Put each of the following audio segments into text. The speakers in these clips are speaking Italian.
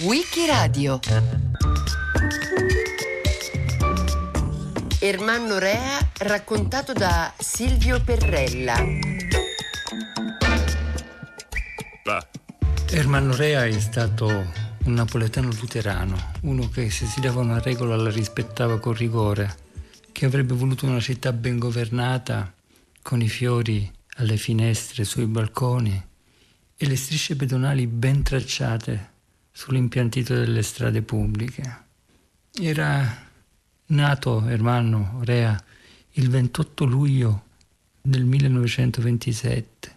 Wikiradio. Ermanno Rea raccontato da Silvio Perrella. Ermanno Rea è stato un napoletano luterano, uno che se si dava una regola la rispettava con rigore, che avrebbe voluto una città ben governata, con i fiori alle finestre, sui balconi e le strisce pedonali ben tracciate sull'impiantito delle strade pubbliche. Era nato Ermanno Rea il 28 luglio del 1927.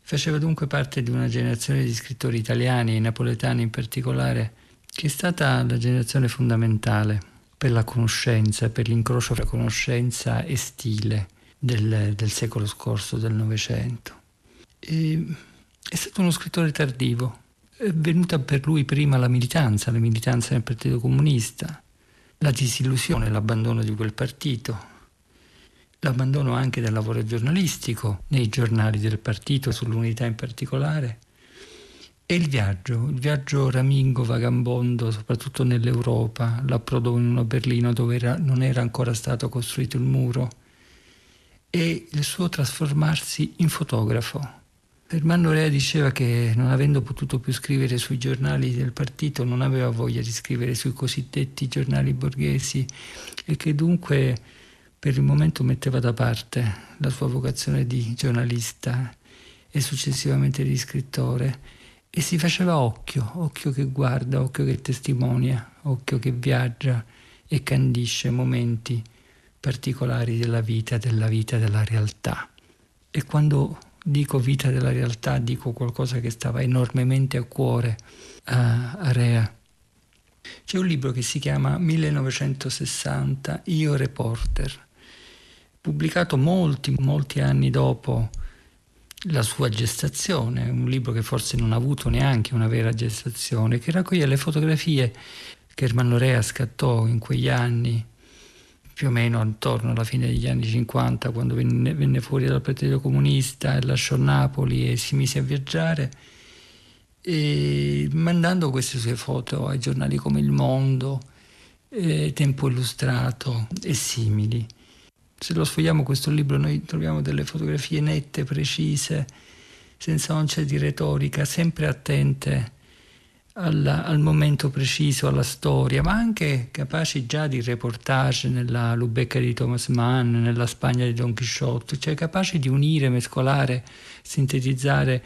Faceva dunque parte di una generazione di scrittori italiani e napoletani in particolare, che è stata la generazione fondamentale per la conoscenza, per l'incrocio fra conoscenza e stile del, del secolo scorso, del Novecento. È stato uno scrittore tardivo, è venuta per lui prima la militanza, la militanza nel Partito Comunista, la disillusione, l'abbandono di quel partito, l'abbandono anche del lavoro giornalistico nei giornali del partito, sull'unità in particolare, e il viaggio, il viaggio ramingo, vagambondo, soprattutto nell'Europa, l'approdo in una Berlino dove era, non era ancora stato costruito il muro, e il suo trasformarsi in fotografo Ermanno Rea diceva che non avendo potuto più scrivere sui giornali del partito non aveva voglia di scrivere sui cosiddetti giornali borghesi e che dunque per il momento metteva da parte la sua vocazione di giornalista e successivamente di scrittore e si faceva occhio, occhio che guarda, occhio che testimonia, occhio che viaggia e candisce momenti particolari della vita, della vita, della realtà. E quando dico vita della realtà, dico qualcosa che stava enormemente a cuore a, a Rea. C'è un libro che si chiama 1960, Io reporter, pubblicato molti, molti anni dopo la sua gestazione, un libro che forse non ha avuto neanche una vera gestazione, che raccoglie le fotografie che Ermanno Rea scattò in quegli anni più o meno attorno alla fine degli anni 50, quando venne, venne fuori dal Partito Comunista e lasciò Napoli e si mise a viaggiare, e mandando queste sue foto ai giornali come Il Mondo, eh, Tempo Illustrato e simili. Se lo sfogliamo questo libro noi troviamo delle fotografie nette, precise, senza oncia di retorica, sempre attente alla, al momento preciso, alla storia, ma anche capaci già di reportage nella Lubecca di Thomas Mann, nella Spagna di Don Quixote, cioè capaci di unire, mescolare, sintetizzare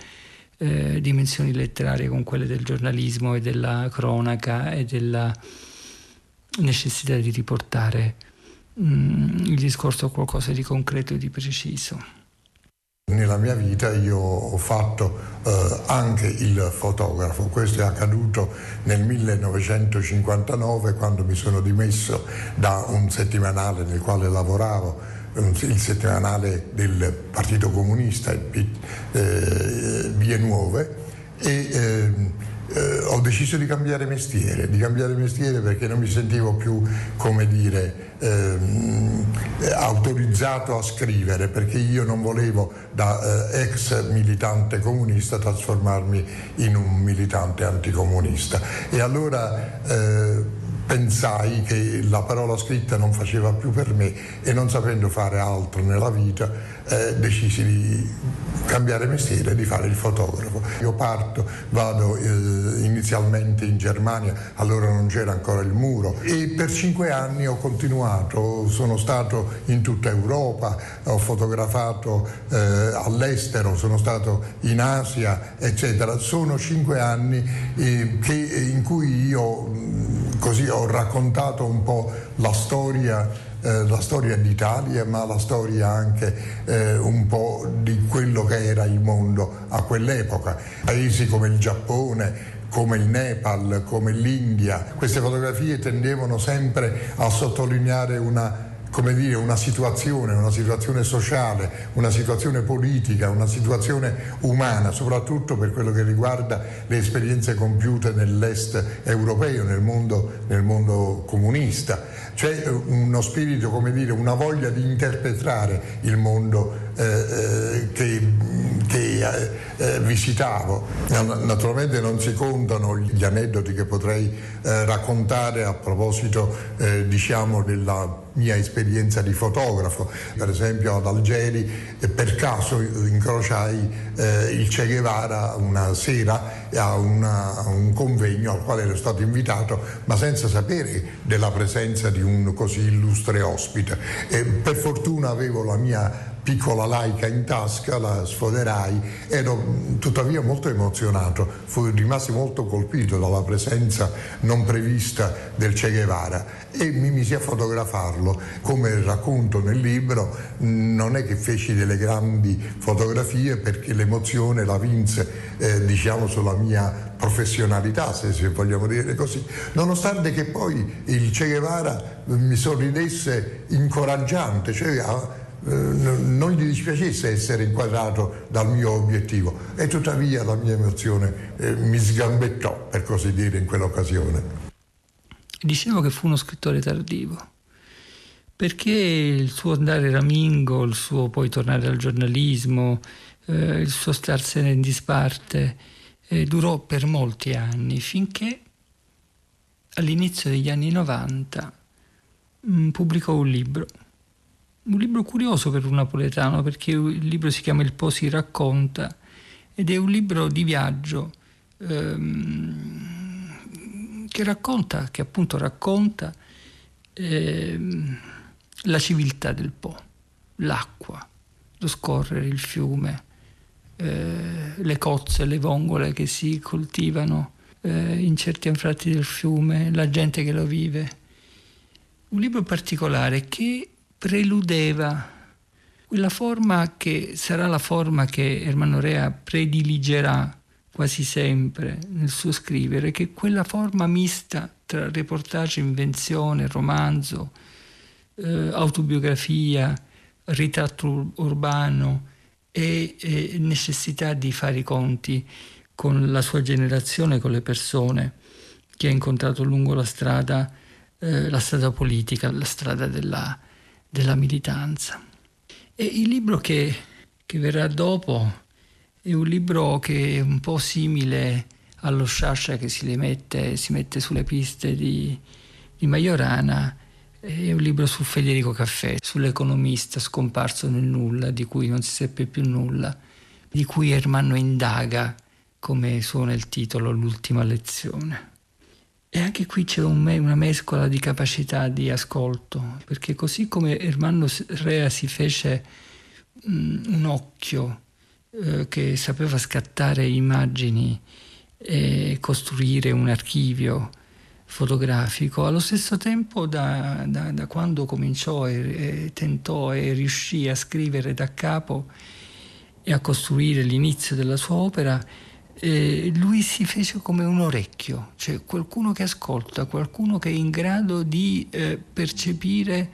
eh, dimensioni letterarie con quelle del giornalismo e della cronaca e della necessità di riportare mh, mm, il discorso a qualcosa di concreto e di preciso. Nella mia vita io ho fatto eh, anche il fotografo, questo è accaduto nel 1959 quando mi sono dimesso da un settimanale nel quale lavoravo, il settimanale del Partito Comunista, il eh, Vie Nuove, e eh, eh, ho deciso di cambiare mestiere, di cambiare mestiere perché non mi sentivo più, come dire, ehm, autorizzato a scrivere, perché io non volevo da eh, ex militante comunista trasformarmi in un militante anticomunista. E allora eh, pensai che la parola scritta non faceva più per me e non sapendo fare altro nella vita eh, decisi di cambiare mestiere e di fare il fotografo. Io parto, vado eh, inizialmente in Germania, allora non c'era ancora il muro e per cinque anni ho continuato, sono stato in tutta Europa, ho fotografato eh, all'estero, sono stato in Asia, eccetera. Sono cinque anni eh, che, in cui io così ho raccontato un po' la storia eh, la storia d'Italia ma la storia anche eh, un po' di quello che era il mondo a quell'epoca. Paesi come il Giappone, come il Nepal, come l'India, queste fotografie tendevano sempre a sottolineare una come dire, una situazione, una situazione sociale, una situazione politica, una situazione umana, soprattutto per quello che riguarda le esperienze compiute nell'est europeo, nel mondo, nel mondo comunista. C'è uno spirito, come dire, una voglia di interpretare il mondo eh, eh che, che eh, eh, visitavo. Naturalmente non si contano gli aneddoti che potrei eh, raccontare a proposito eh, diciamo della mia esperienza di fotografo. Per esempio ad Algeri per caso incrociai eh, il Che Guevara una sera a, una, a, un convegno al quale ero stato invitato, ma senza sapere della presenza di un così illustre ospite. E per fortuna avevo la mia piccola laica in tasca, la sfoderai, ero tuttavia molto emozionato, fui rimasto molto colpito dalla presenza non prevista del Che Guevara e mi misi a fotografarlo. Come racconto nel libro, non è che feci delle grandi fotografie perché l'emozione la vinse eh, diciamo sulla mia professionalità, se, se, vogliamo dire così, nonostante che poi il Che Guevara mi sorridesse incoraggiante, cioè eh, non gli dispiacesse essere inquadrato dal mio obiettivo e tuttavia la mia emozione eh, mi sgambettò, per così dire, in quell'occasione. Dicevo che fu uno scrittore tardivo, perché il suo andare ramingo, il suo poi tornare al giornalismo, eh, il suo starsene in disparte, eh, durò per molti anni, finché all'inizio degli anni 90 mh, mm, pubblicò un libro un libro curioso per un napoletano perché il libro si chiama Il Po si racconta ed è un libro di viaggio ehm, che racconta, che appunto racconta ehm, la civiltà del Po, l'acqua, lo scorrere, il fiume, eh, le cozze, le vongole che si coltivano eh, in certi anfratti del fiume, la gente che lo vive. Un libro particolare che preludeva. Quella forma che sarà la forma che Ermanno Rea prediligerà quasi sempre nel suo scrivere, che è quella forma mista tra reportage, invenzione, romanzo, eh, autobiografia, ritratto urbano e, e necessità di fare i conti con la sua generazione, con le persone che ha incontrato lungo la strada, eh, la strada politica, la strada della, della militanza. E il libro che, che verrà dopo è un libro che è un po' simile allo Sciascia che si, mette, si mette sulle piste di, di Majorana, è un libro su Federico Caffè, sull'economista scomparso nel nulla, di cui non si seppe più nulla, di cui Ermanno indaga, come suona il titolo, l'ultima lezione. E anche qui c'è un me- una mescola di capacità di ascolto, perché così come Ermanno Rea si fece mh, un occhio eh, che sapeva scattare immagini e costruire un archivio fotografico, allo stesso tempo da, da, da quando cominciò e, e tentò e riuscì a scrivere da capo e a costruire l'inizio della sua opera, eh, lui si fece come un orecchio, cioè qualcuno che ascolta, qualcuno che è in grado di eh, percepire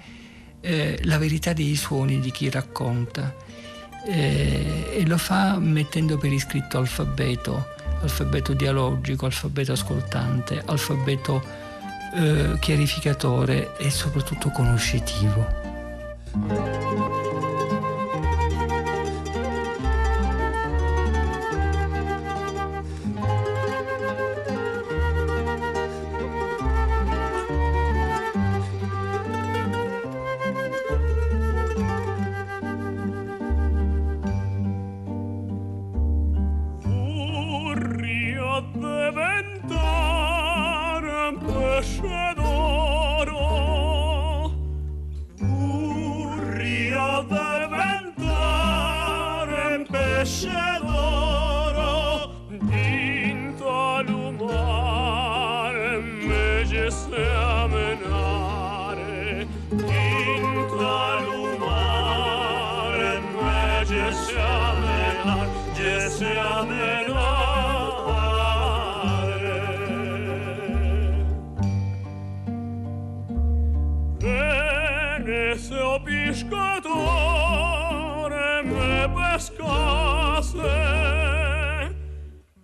eh, la verità dei suoni di chi racconta eh, e lo fa mettendo per iscritto alfabeto, alfabeto dialogico, alfabeto ascoltante, alfabeto eh, chiarificatore e soprattutto conoscitivo.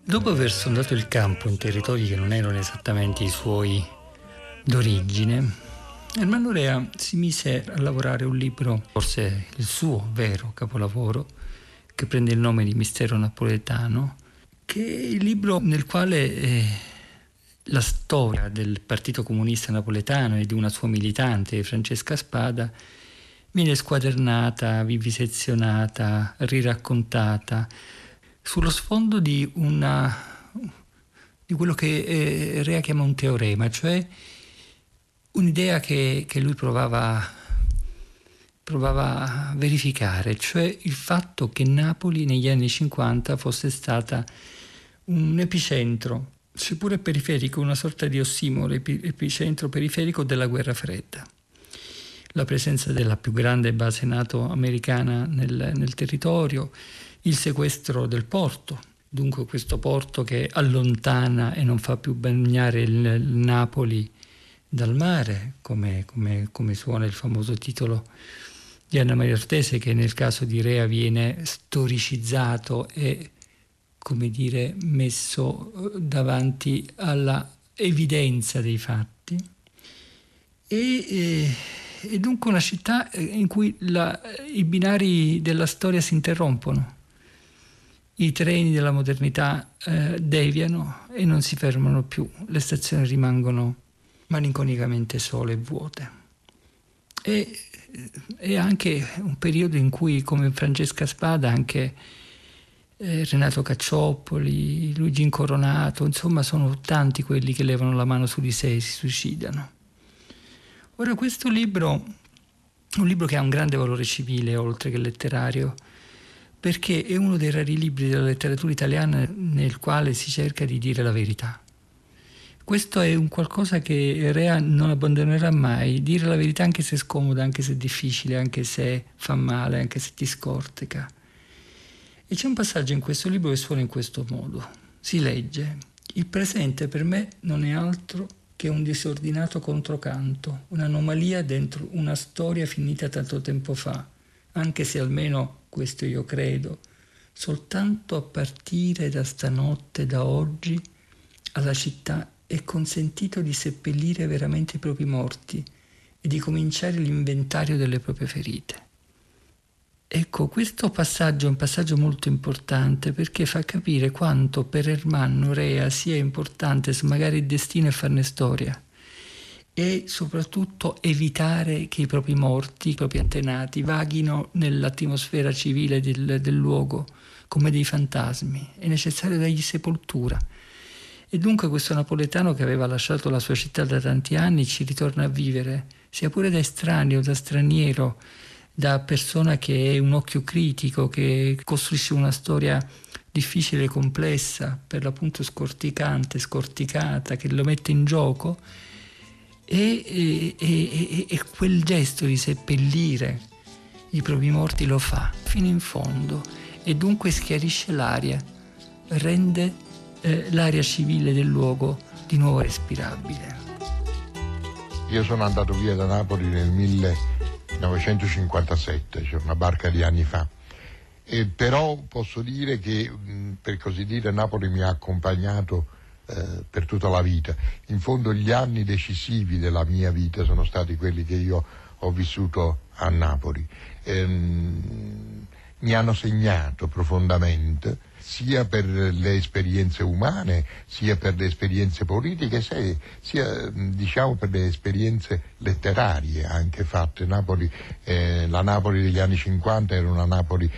Dopo aver sondato il campo in territori che non erano esattamente i suoi d'origine, Ermanno Rea si mise a lavorare un libro, forse il suo vero capolavoro, che prende il nome di Mistero Napoletano, che è il libro nel quale eh, la storia del Partito Comunista Napoletano e di una sua militante, Francesca Spada, viene squadernata, vivisezionata, riraccontata sullo sfondo di, una, di quello che eh, Rea chiama un teorema, cioè un'idea che, che lui provava, provava a verificare, cioè il fatto che Napoli negli anni 50 fosse stata un epicentro, seppure periferico, una sorta di ossimoro, epicentro periferico della guerra fredda. La presenza della più grande base NATO americana nel, nel territorio, il sequestro del porto, dunque questo porto che allontana e non fa più bagnare il, Napoli dal mare, come, come, come, suona il famoso titolo di Anna Maria Ortese, che nel caso di Rea viene storicizzato e, come dire, messo eh, davanti alla evidenza dei fatti. E, e, e dunque una città eh, in cui la, i binari della storia si interrompono i treni della modernità eh, deviano e non si fermano più, le stazioni rimangono malinconicamente sole e vuote. E, è anche un periodo in cui, come Francesca Spada, anche eh, Renato Cacciopoli, Luigi Incoronato, insomma sono tanti quelli che levano la mano su di sé e si suicidano. Ora questo libro, un libro che ha un grande valore civile oltre che letterario, perché è uno dei rari libri della letteratura italiana nel quale si cerca di dire la verità. Questo è un qualcosa che Rea non abbandonerà mai, dire la verità anche se è scomoda, anche se è difficile, anche se fa male, anche se ti scorteca. E c'è un passaggio in questo libro che suona in questo modo. Si legge, il presente per me non è altro che un disordinato controcanto, un'anomalia dentro una storia finita tanto tempo fa, anche se almeno questo io credo, soltanto a partire da stanotte, da oggi, alla città è consentito di seppellire veramente i propri morti e di cominciare l'inventario delle proprie ferite. Ecco, questo passaggio è un passaggio molto importante perché fa capire quanto per Ermanno Rea sia importante smagare il destino e farne storia e soprattutto evitare che i propri morti, i propri antenati, vaghino nell'atmosfera civile del, del luogo come dei fantasmi. È necessario dargli sepoltura. E dunque questo napoletano che aveva lasciato la sua città da tanti anni ci ritorna a vivere, sia pure da estraneo, da straniero, da persona che è un occhio critico, che costruisce una storia difficile e complessa, per l'appunto scorticante, scorticata, che lo mette in gioco e, e, e, e quel gesto di seppellire i propri morti lo fa fino in fondo e dunque schiarisce l'aria, rende eh, l'aria civile del luogo di nuovo respirabile. Io sono andato via da Napoli nel 1957, cioè una barca di anni fa. E però posso dire che, per così dire, Napoli mi ha accompagnato eh, per tutta la vita. In fondo gli anni decisivi della mia vita sono stati quelli che io ho vissuto a Napoli. Ehm, mi hanno segnato profondamente sia per le esperienze umane, sia per le esperienze politiche, sia diciamo, per le esperienze letterarie anche fatte. Napoli, eh, la Napoli degli anni 50 era una Napoli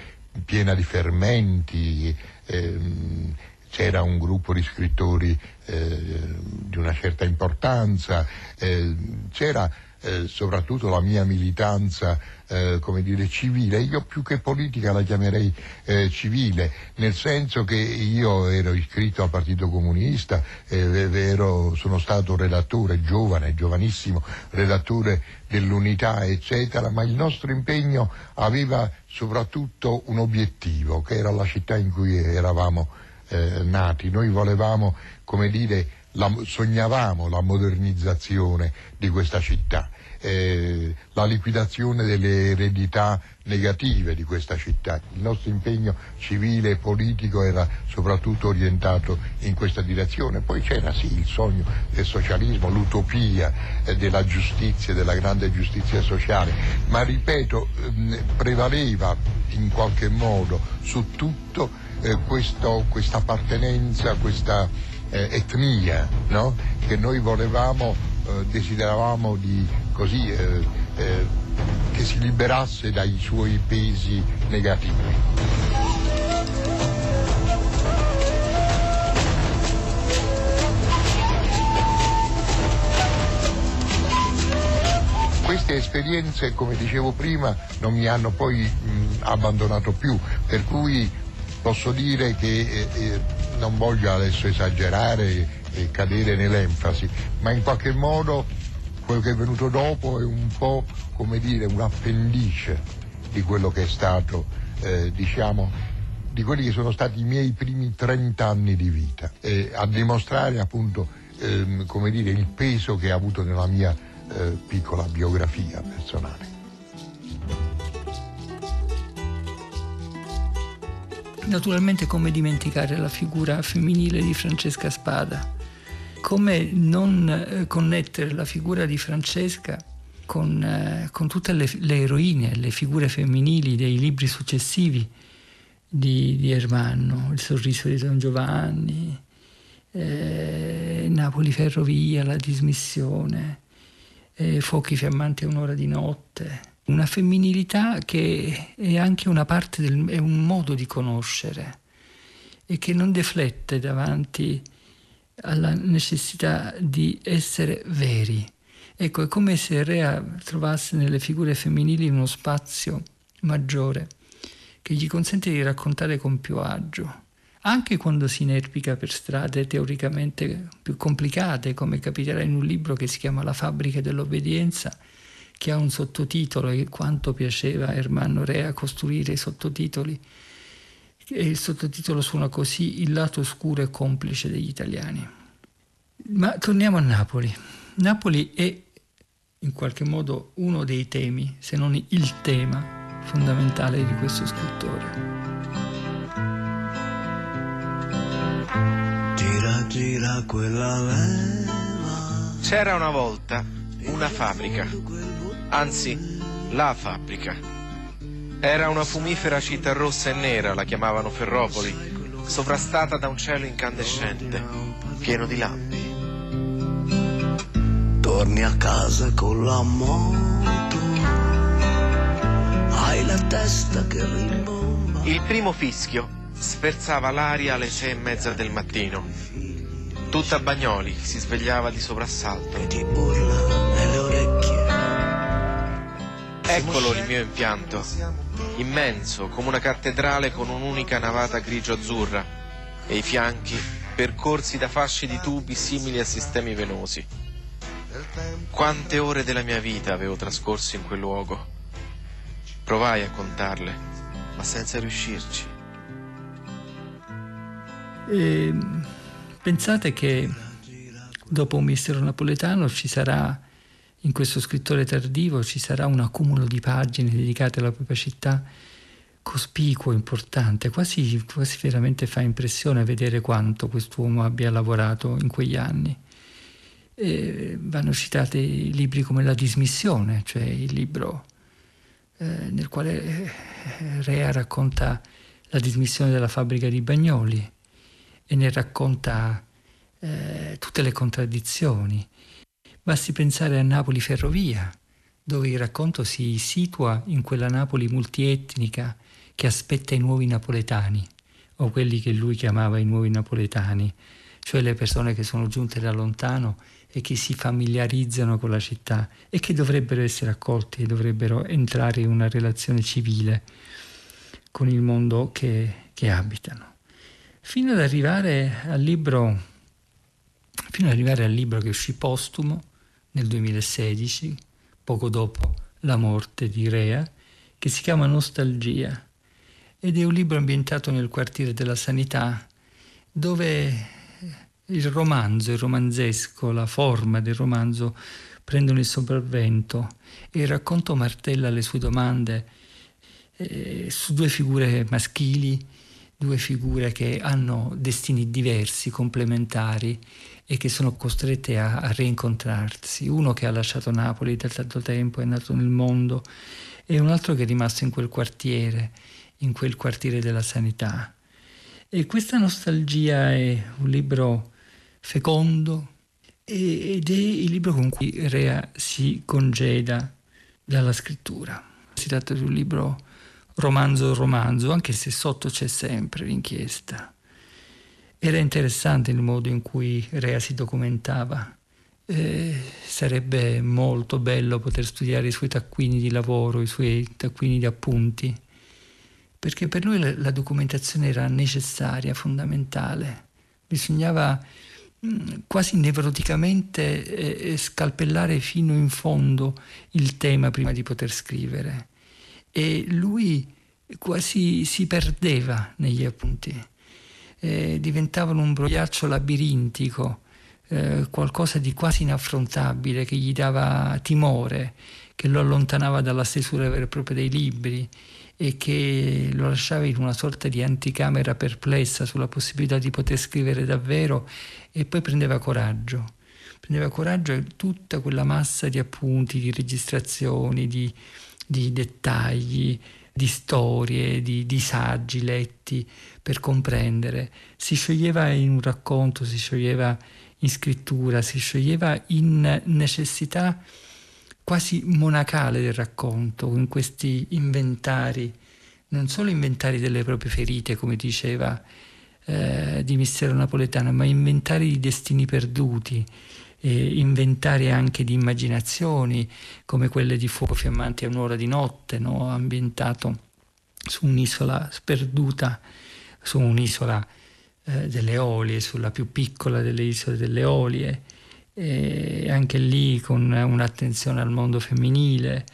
piena di fermenti, ehm, c'era un gruppo di scrittori eh, di una certa importanza, eh, c'era eh, soprattutto la mia militanza eh, come dire, civile, io più che politica la chiamerei eh, civile, nel senso che io ero iscritto al Partito Comunista, ero, sono stato redattore giovane, giovanissimo, redattore dell'unità, eccetera, ma il nostro impegno aveva soprattutto un obiettivo, che era la città in cui eravamo eh, nati. Noi volevamo, come dire, la, sognavamo la modernizzazione di questa città eh, la liquidazione delle eredità negative di questa città. Il nostro impegno civile e politico era soprattutto orientato in questa direzione. Poi c'era sì il sogno del socialismo, l'utopia eh, della giustizia, della grande giustizia sociale, ma ripeto, ehm, prevaleva in qualche modo su tutto eh, questo, questa appartenenza, questa eh, etnia no? che noi volevamo, eh, desideravamo di così eh, eh, che si liberasse dai suoi pesi negativi. queste esperienze, come dicevo prima, non mi hanno poi mh, abbandonato più, per cui posso dire che eh, eh, non voglio adesso esagerare e cadere nell'enfasi, ma in qualche modo quello che è venuto dopo è un po' come dire un appendice di quello che è stato, eh, diciamo, di quelli che sono stati i miei primi 30 anni di vita, e a dimostrare appunto ehm, come dire, il peso che ha avuto nella mia eh, piccola biografia personale. Naturalmente come dimenticare la figura femminile di Francesca Spada come non eh, connettere la figura di Francesca con, eh, con tutte le, le, eroine, le figure femminili dei libri successivi di, di Ermanno, Il sorriso di Don Giovanni, eh, Napoli Ferrovia, La dismissione, eh, Fuochi fiammanti a un'ora di notte. Una femminilità che è anche una parte del, è un modo di conoscere e che non deflette davanti alla necessità di essere veri. Ecco, è come se Rea trovasse nelle figure femminili uno spazio maggiore che gli consente di raccontare con più agio, anche quando si inerpica per strade teoricamente più complicate, come capiterà in un libro che si chiama La fabbrica dell'obbedienza, che ha un sottotitolo e quanto piaceva a Ermanno Rea costruire i sottotitoli. E il sottotitolo suona così, Il lato oscuro e complice degli italiani. Ma torniamo a Napoli. Napoli è in qualche modo uno dei temi, se non il tema fondamentale di questo scrittore. Gira, gira quella leva. C'era una volta una fabbrica, anzi la fabbrica. Era una fumifera città rossa e nera, la chiamavano Ferropoli, sovrastata da un cielo incandescente, pieno di lampi torni a casa con la moto, hai la testa che rimbomba. Il primo fischio sferzava l'aria alle sei e mezza del mattino. Tutta Bagnoli si svegliava di soprassalto. Eccolo il mio impianto, immenso come una cattedrale con un'unica navata grigio-azzurra e i fianchi percorsi da fasce di tubi simili a sistemi venosi. Quante ore della mia vita avevo trascorso in quel luogo. Provai a contarle, ma senza riuscirci. E pensate che dopo un mistero napoletano ci sarà, in questo scrittore tardivo, ci sarà un accumulo di pagine dedicate alla propria città cospicuo, importante, quasi, quasi veramente fa impressione vedere quanto quest'uomo abbia lavorato in quegli anni. E vanno citati libri come La dismissione, cioè il libro eh, nel quale eh, Rea racconta la dismissione della fabbrica di Bagnoli e ne racconta eh, tutte le contraddizioni. Basti pensare a Napoli Ferrovia, dove il racconto si situa in quella Napoli multietnica che aspetta i nuovi napoletani, o quelli che lui chiamava i nuovi napoletani, cioè le persone che sono giunte da lontano e che si familiarizzano con la città e che dovrebbero essere accolti e dovrebbero entrare in una relazione civile con il mondo che, che abitano. Fino ad arrivare al libro fino ad arrivare al libro che uscì postumo nel 2016, poco dopo la morte di Rea, che si chiama Nostalgia ed è un libro ambientato nel quartiere della sanità dove il romanzo, il romanzesco, la forma del romanzo prendono il sopravvento e il racconto martella le sue domande eh, su due figure maschili, due figure che hanno destini diversi, complementari e che sono costrette a, a reincontrarsi. Uno che ha lasciato Napoli da tanto tempo, è nato nel mondo, e un altro che è rimasto in quel quartiere, in quel quartiere della sanità. E questa nostalgia è un libro fecondo ed è il libro con cui Rea si congeda dalla scrittura. Si tratta di un libro romanzo romanzo, anche se sotto c'è sempre l'inchiesta. Era interessante il modo in cui Rea si documentava. Eh, sarebbe molto bello poter studiare i suoi taccuini di lavoro, i suoi taccuini di appunti, perché per lui la, documentazione era necessaria, fondamentale. Bisognava mm, quasi nevroticamente eh, scalpellare fino in fondo il tema prima di poter scrivere e lui quasi si perdeva negli appunti, eh, diventavano un brogliaccio labirintico, eh, qualcosa di quasi inaffrontabile che gli dava timore, che lo allontanava dalla stesura vera e propria dei libri e che lo lasciava in una sorta di anticamera perplessa sulla possibilità di poter scrivere davvero e poi prendeva coraggio. Prendeva coraggio e tutta quella massa di appunti, di registrazioni, di, di dettagli, di storie, di, di saggi letti per comprendere. Si scioglieva in un racconto, si scioglieva in scrittura, si scioglieva in necessità quasi monacale del racconto, in questi inventari, non solo inventari delle proprie ferite, come diceva eh, di Mistero Napoletano, ma inventari di destini perduti, eh, inventari anche di immaginazioni come quelle di Fuoco fiammante a un'ora di notte, no? ambientato su un'isola sperduta, su un'isola eh, delle Olie, sulla più piccola delle isole delle Olie, e anche lì con un'attenzione al mondo femminile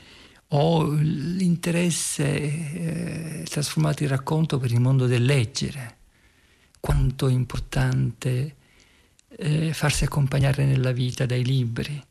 o l'interesse eh, trasformato in racconto per il mondo del leggere. Quanto è importante eh, farsi accompagnare nella vita dai libri.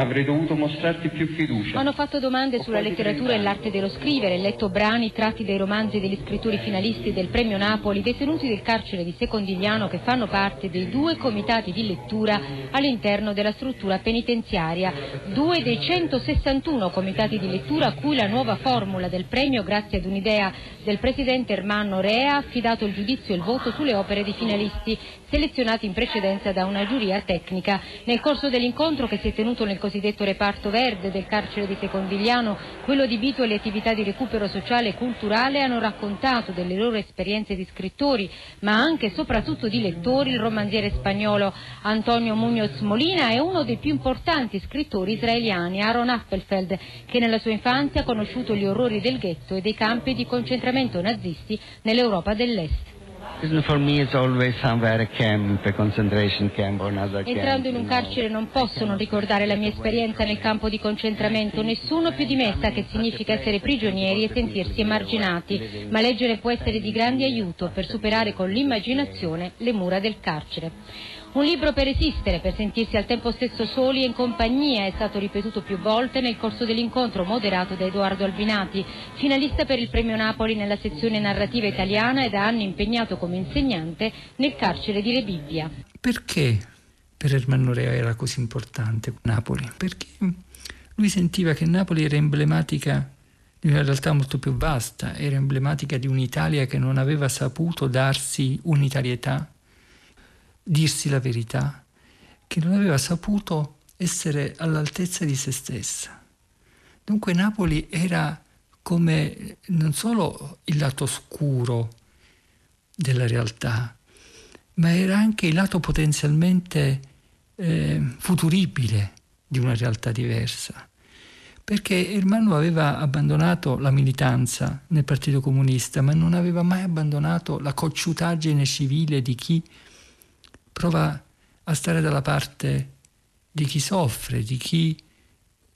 Avrei dovuto mostrarti più fiducia. Hanno fatto domande sulla letteratura e l'arte dello scrivere, letto brani tratti dai romanzi degli scrittori finalisti del Premio Napoli, detenuti del carcere di Secondigliano che fanno parte dei due comitati di lettura all'interno della struttura penitenziaria. Due dei 161 comitati di lettura a cui la nuova formula del premio, grazie ad un'idea del presidente Ermanno Rea, ha affidato il giudizio e il voto sulle opere di finalisti selezionati in precedenza da una giuria tecnica. Nel corso dell'incontro che si è tenuto nel cosiddetto reparto verde del carcere di Secondigliano, quello adibito alle attività di recupero sociale e culturale, hanno raccontato delle loro esperienze di scrittori, ma anche e soprattutto di lettori. Il romanziere spagnolo Antonio Muñoz Molina è uno dei più importanti scrittori israeliani, Aaron Appelfeld, che nella sua infanzia ha conosciuto gli orrori del ghetto e dei campi di concentramento nazisti nell'Europa dell'Est. Entrando in un carcere non posso non ricordare la mia esperienza nel campo di concentramento. Nessuno più di me sa che significa essere prigionieri e sentirsi emarginati, ma leggere può essere di grande aiuto per superare con l'immaginazione le mura del carcere. Un libro per esistere, per sentirsi al tempo stesso soli e in compagnia, è stato ripetuto più volte nel corso dell'incontro moderato da Edoardo Albinati, finalista per il Premio Napoli nella sezione narrativa italiana e da anni impegnato come insegnante nel carcere di Rebibbia. Perché per Ermanno Rea era così importante Napoli? Perché lui sentiva che Napoli era emblematica di una realtà molto più vasta, era emblematica di un'Italia che non aveva saputo darsi unitarietà dirsi la verità, che non aveva saputo essere all'altezza di se stessa. Dunque Napoli era come non solo il lato scuro della realtà, ma era anche il lato potenzialmente eh, futuribile di una realtà diversa. Perché Ermanno aveva abbandonato la militanza nel Partito Comunista, ma non aveva mai abbandonato la cocciutaggine civile di chi prova a stare dalla parte di chi soffre, di chi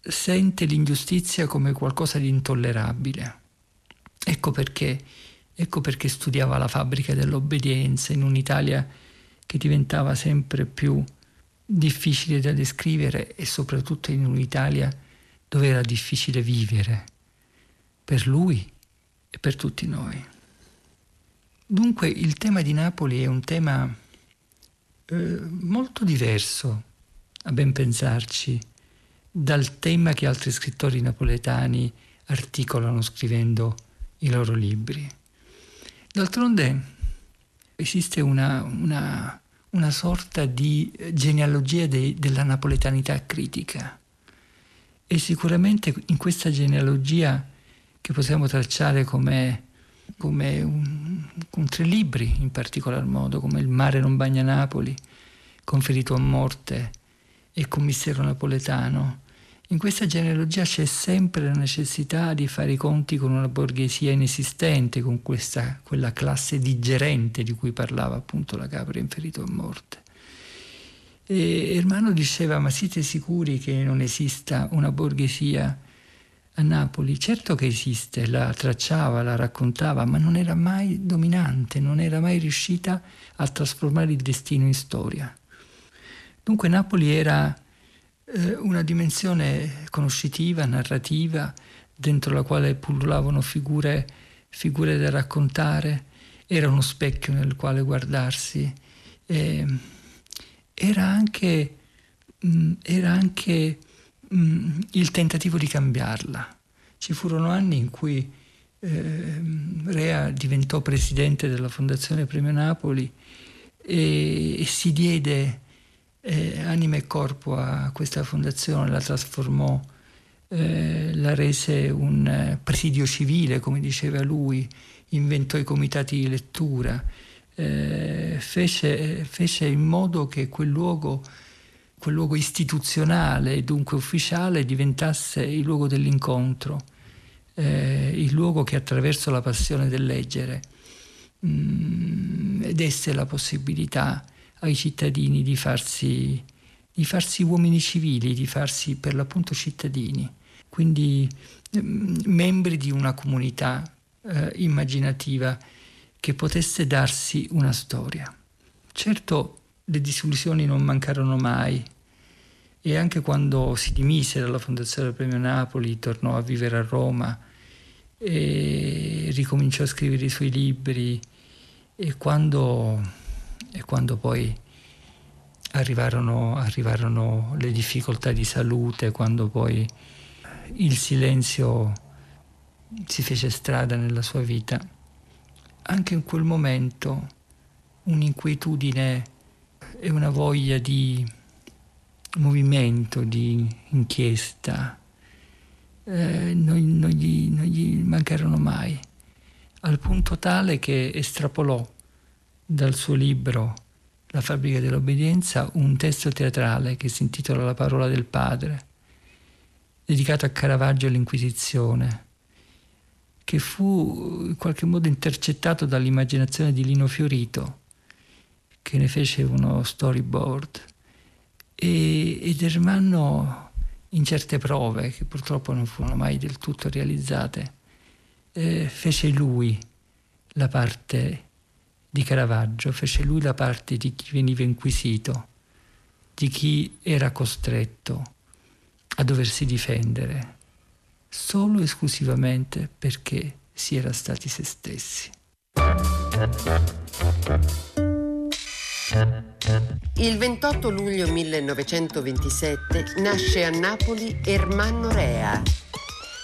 sente l'ingiustizia come qualcosa di intollerabile. Ecco perché, ecco perché studiava la fabbrica dell'obbedienza in un'Italia che diventava sempre più difficile da descrivere e soprattutto in un'Italia dove era difficile vivere per lui e per tutti noi. Dunque il tema di Napoli è un tema eh, molto diverso, a ben pensarci, dal tema che altri scrittori napoletani articolano scrivendo i loro libri. D'altronde esiste una, una, una sorta di genealogia de, della napoletanità critica e sicuramente in questa genealogia che possiamo tracciare come, come un, con tre libri in particolar modo, come Il mare non bagna Napoli, Conferito a morte e Commissario napoletano, in questa genealogia c'è sempre la necessità di fare i conti con una borghesia inesistente, con questa, quella classe digerente di cui parlava appunto la capra inferito a morte. E Ermano diceva, ma siete sicuri che non esista una borghesia a Napoli? Certo che esiste, la tracciava, la raccontava, ma non era mai dominante, non era mai riuscita a trasformare il destino in storia. Dunque Napoli era eh, una dimensione conoscitiva, narrativa, dentro la quale pullulavano figure, figure da raccontare, era uno specchio nel quale guardarsi, eh, era anche, mh, mm, era anche mh, mm, il tentativo di cambiarla. Ci furono anni in cui eh, Rea diventò presidente della Fondazione Premio Napoli e, e si diede eh, anima e corpo a questa fondazione, la trasformò, eh, la rese un eh, presidio civile, come diceva lui, inventò i comitati di lettura, eh, fece, fece, in modo che quel luogo, quel luogo istituzionale e dunque ufficiale diventasse il luogo dell'incontro, eh, il luogo che attraverso la passione del leggere mh, mm, desse la possibilità ai cittadini di farsi, di farsi uomini civili, di farsi per l'appunto cittadini, quindi mm, membri di una comunità eh, immaginativa che potesse darsi una storia. Certo le disillusioni non mancarono mai e anche quando si dimise dalla Fondazione del Premio Napoli tornò a vivere a Roma e ricominciò a scrivere i suoi libri. E quando e quando poi arrivarono, arrivarono le difficoltà di salute, quando poi il silenzio si fece strada nella sua vita, anche in quel momento un'inquietudine e una voglia di movimento, di inchiesta, eh, non, non, gli, non, gli, mancarono mai, al punto tale che estrapolò dal suo libro La fabbrica dell'obbedienza un testo teatrale che si intitola La parola del padre, dedicato a Caravaggio e all'Inquisizione, che fu in qualche modo intercettato dall'immaginazione di Lino Fiorito, che ne fece uno storyboard. E, ed Ermanno, in certe prove, che purtroppo non furono mai del tutto realizzate, eh, fece lui la parte di Caravaggio fece lui la parte di chi veniva inquisito, di chi era costretto a doversi difendere, solo e esclusivamente perché si era stati se stessi. Il 28 luglio 1927 nasce a Napoli Ermanno Rea.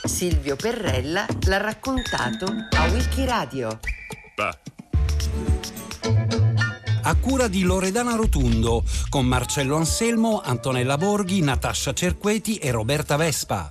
Silvio Perrella l'ha raccontato a Wikiradio. Bah a cura di Loredana Rotundo, con Marcello Anselmo, Antonella Borghi, Natascia Cerqueti e Roberta Vespa.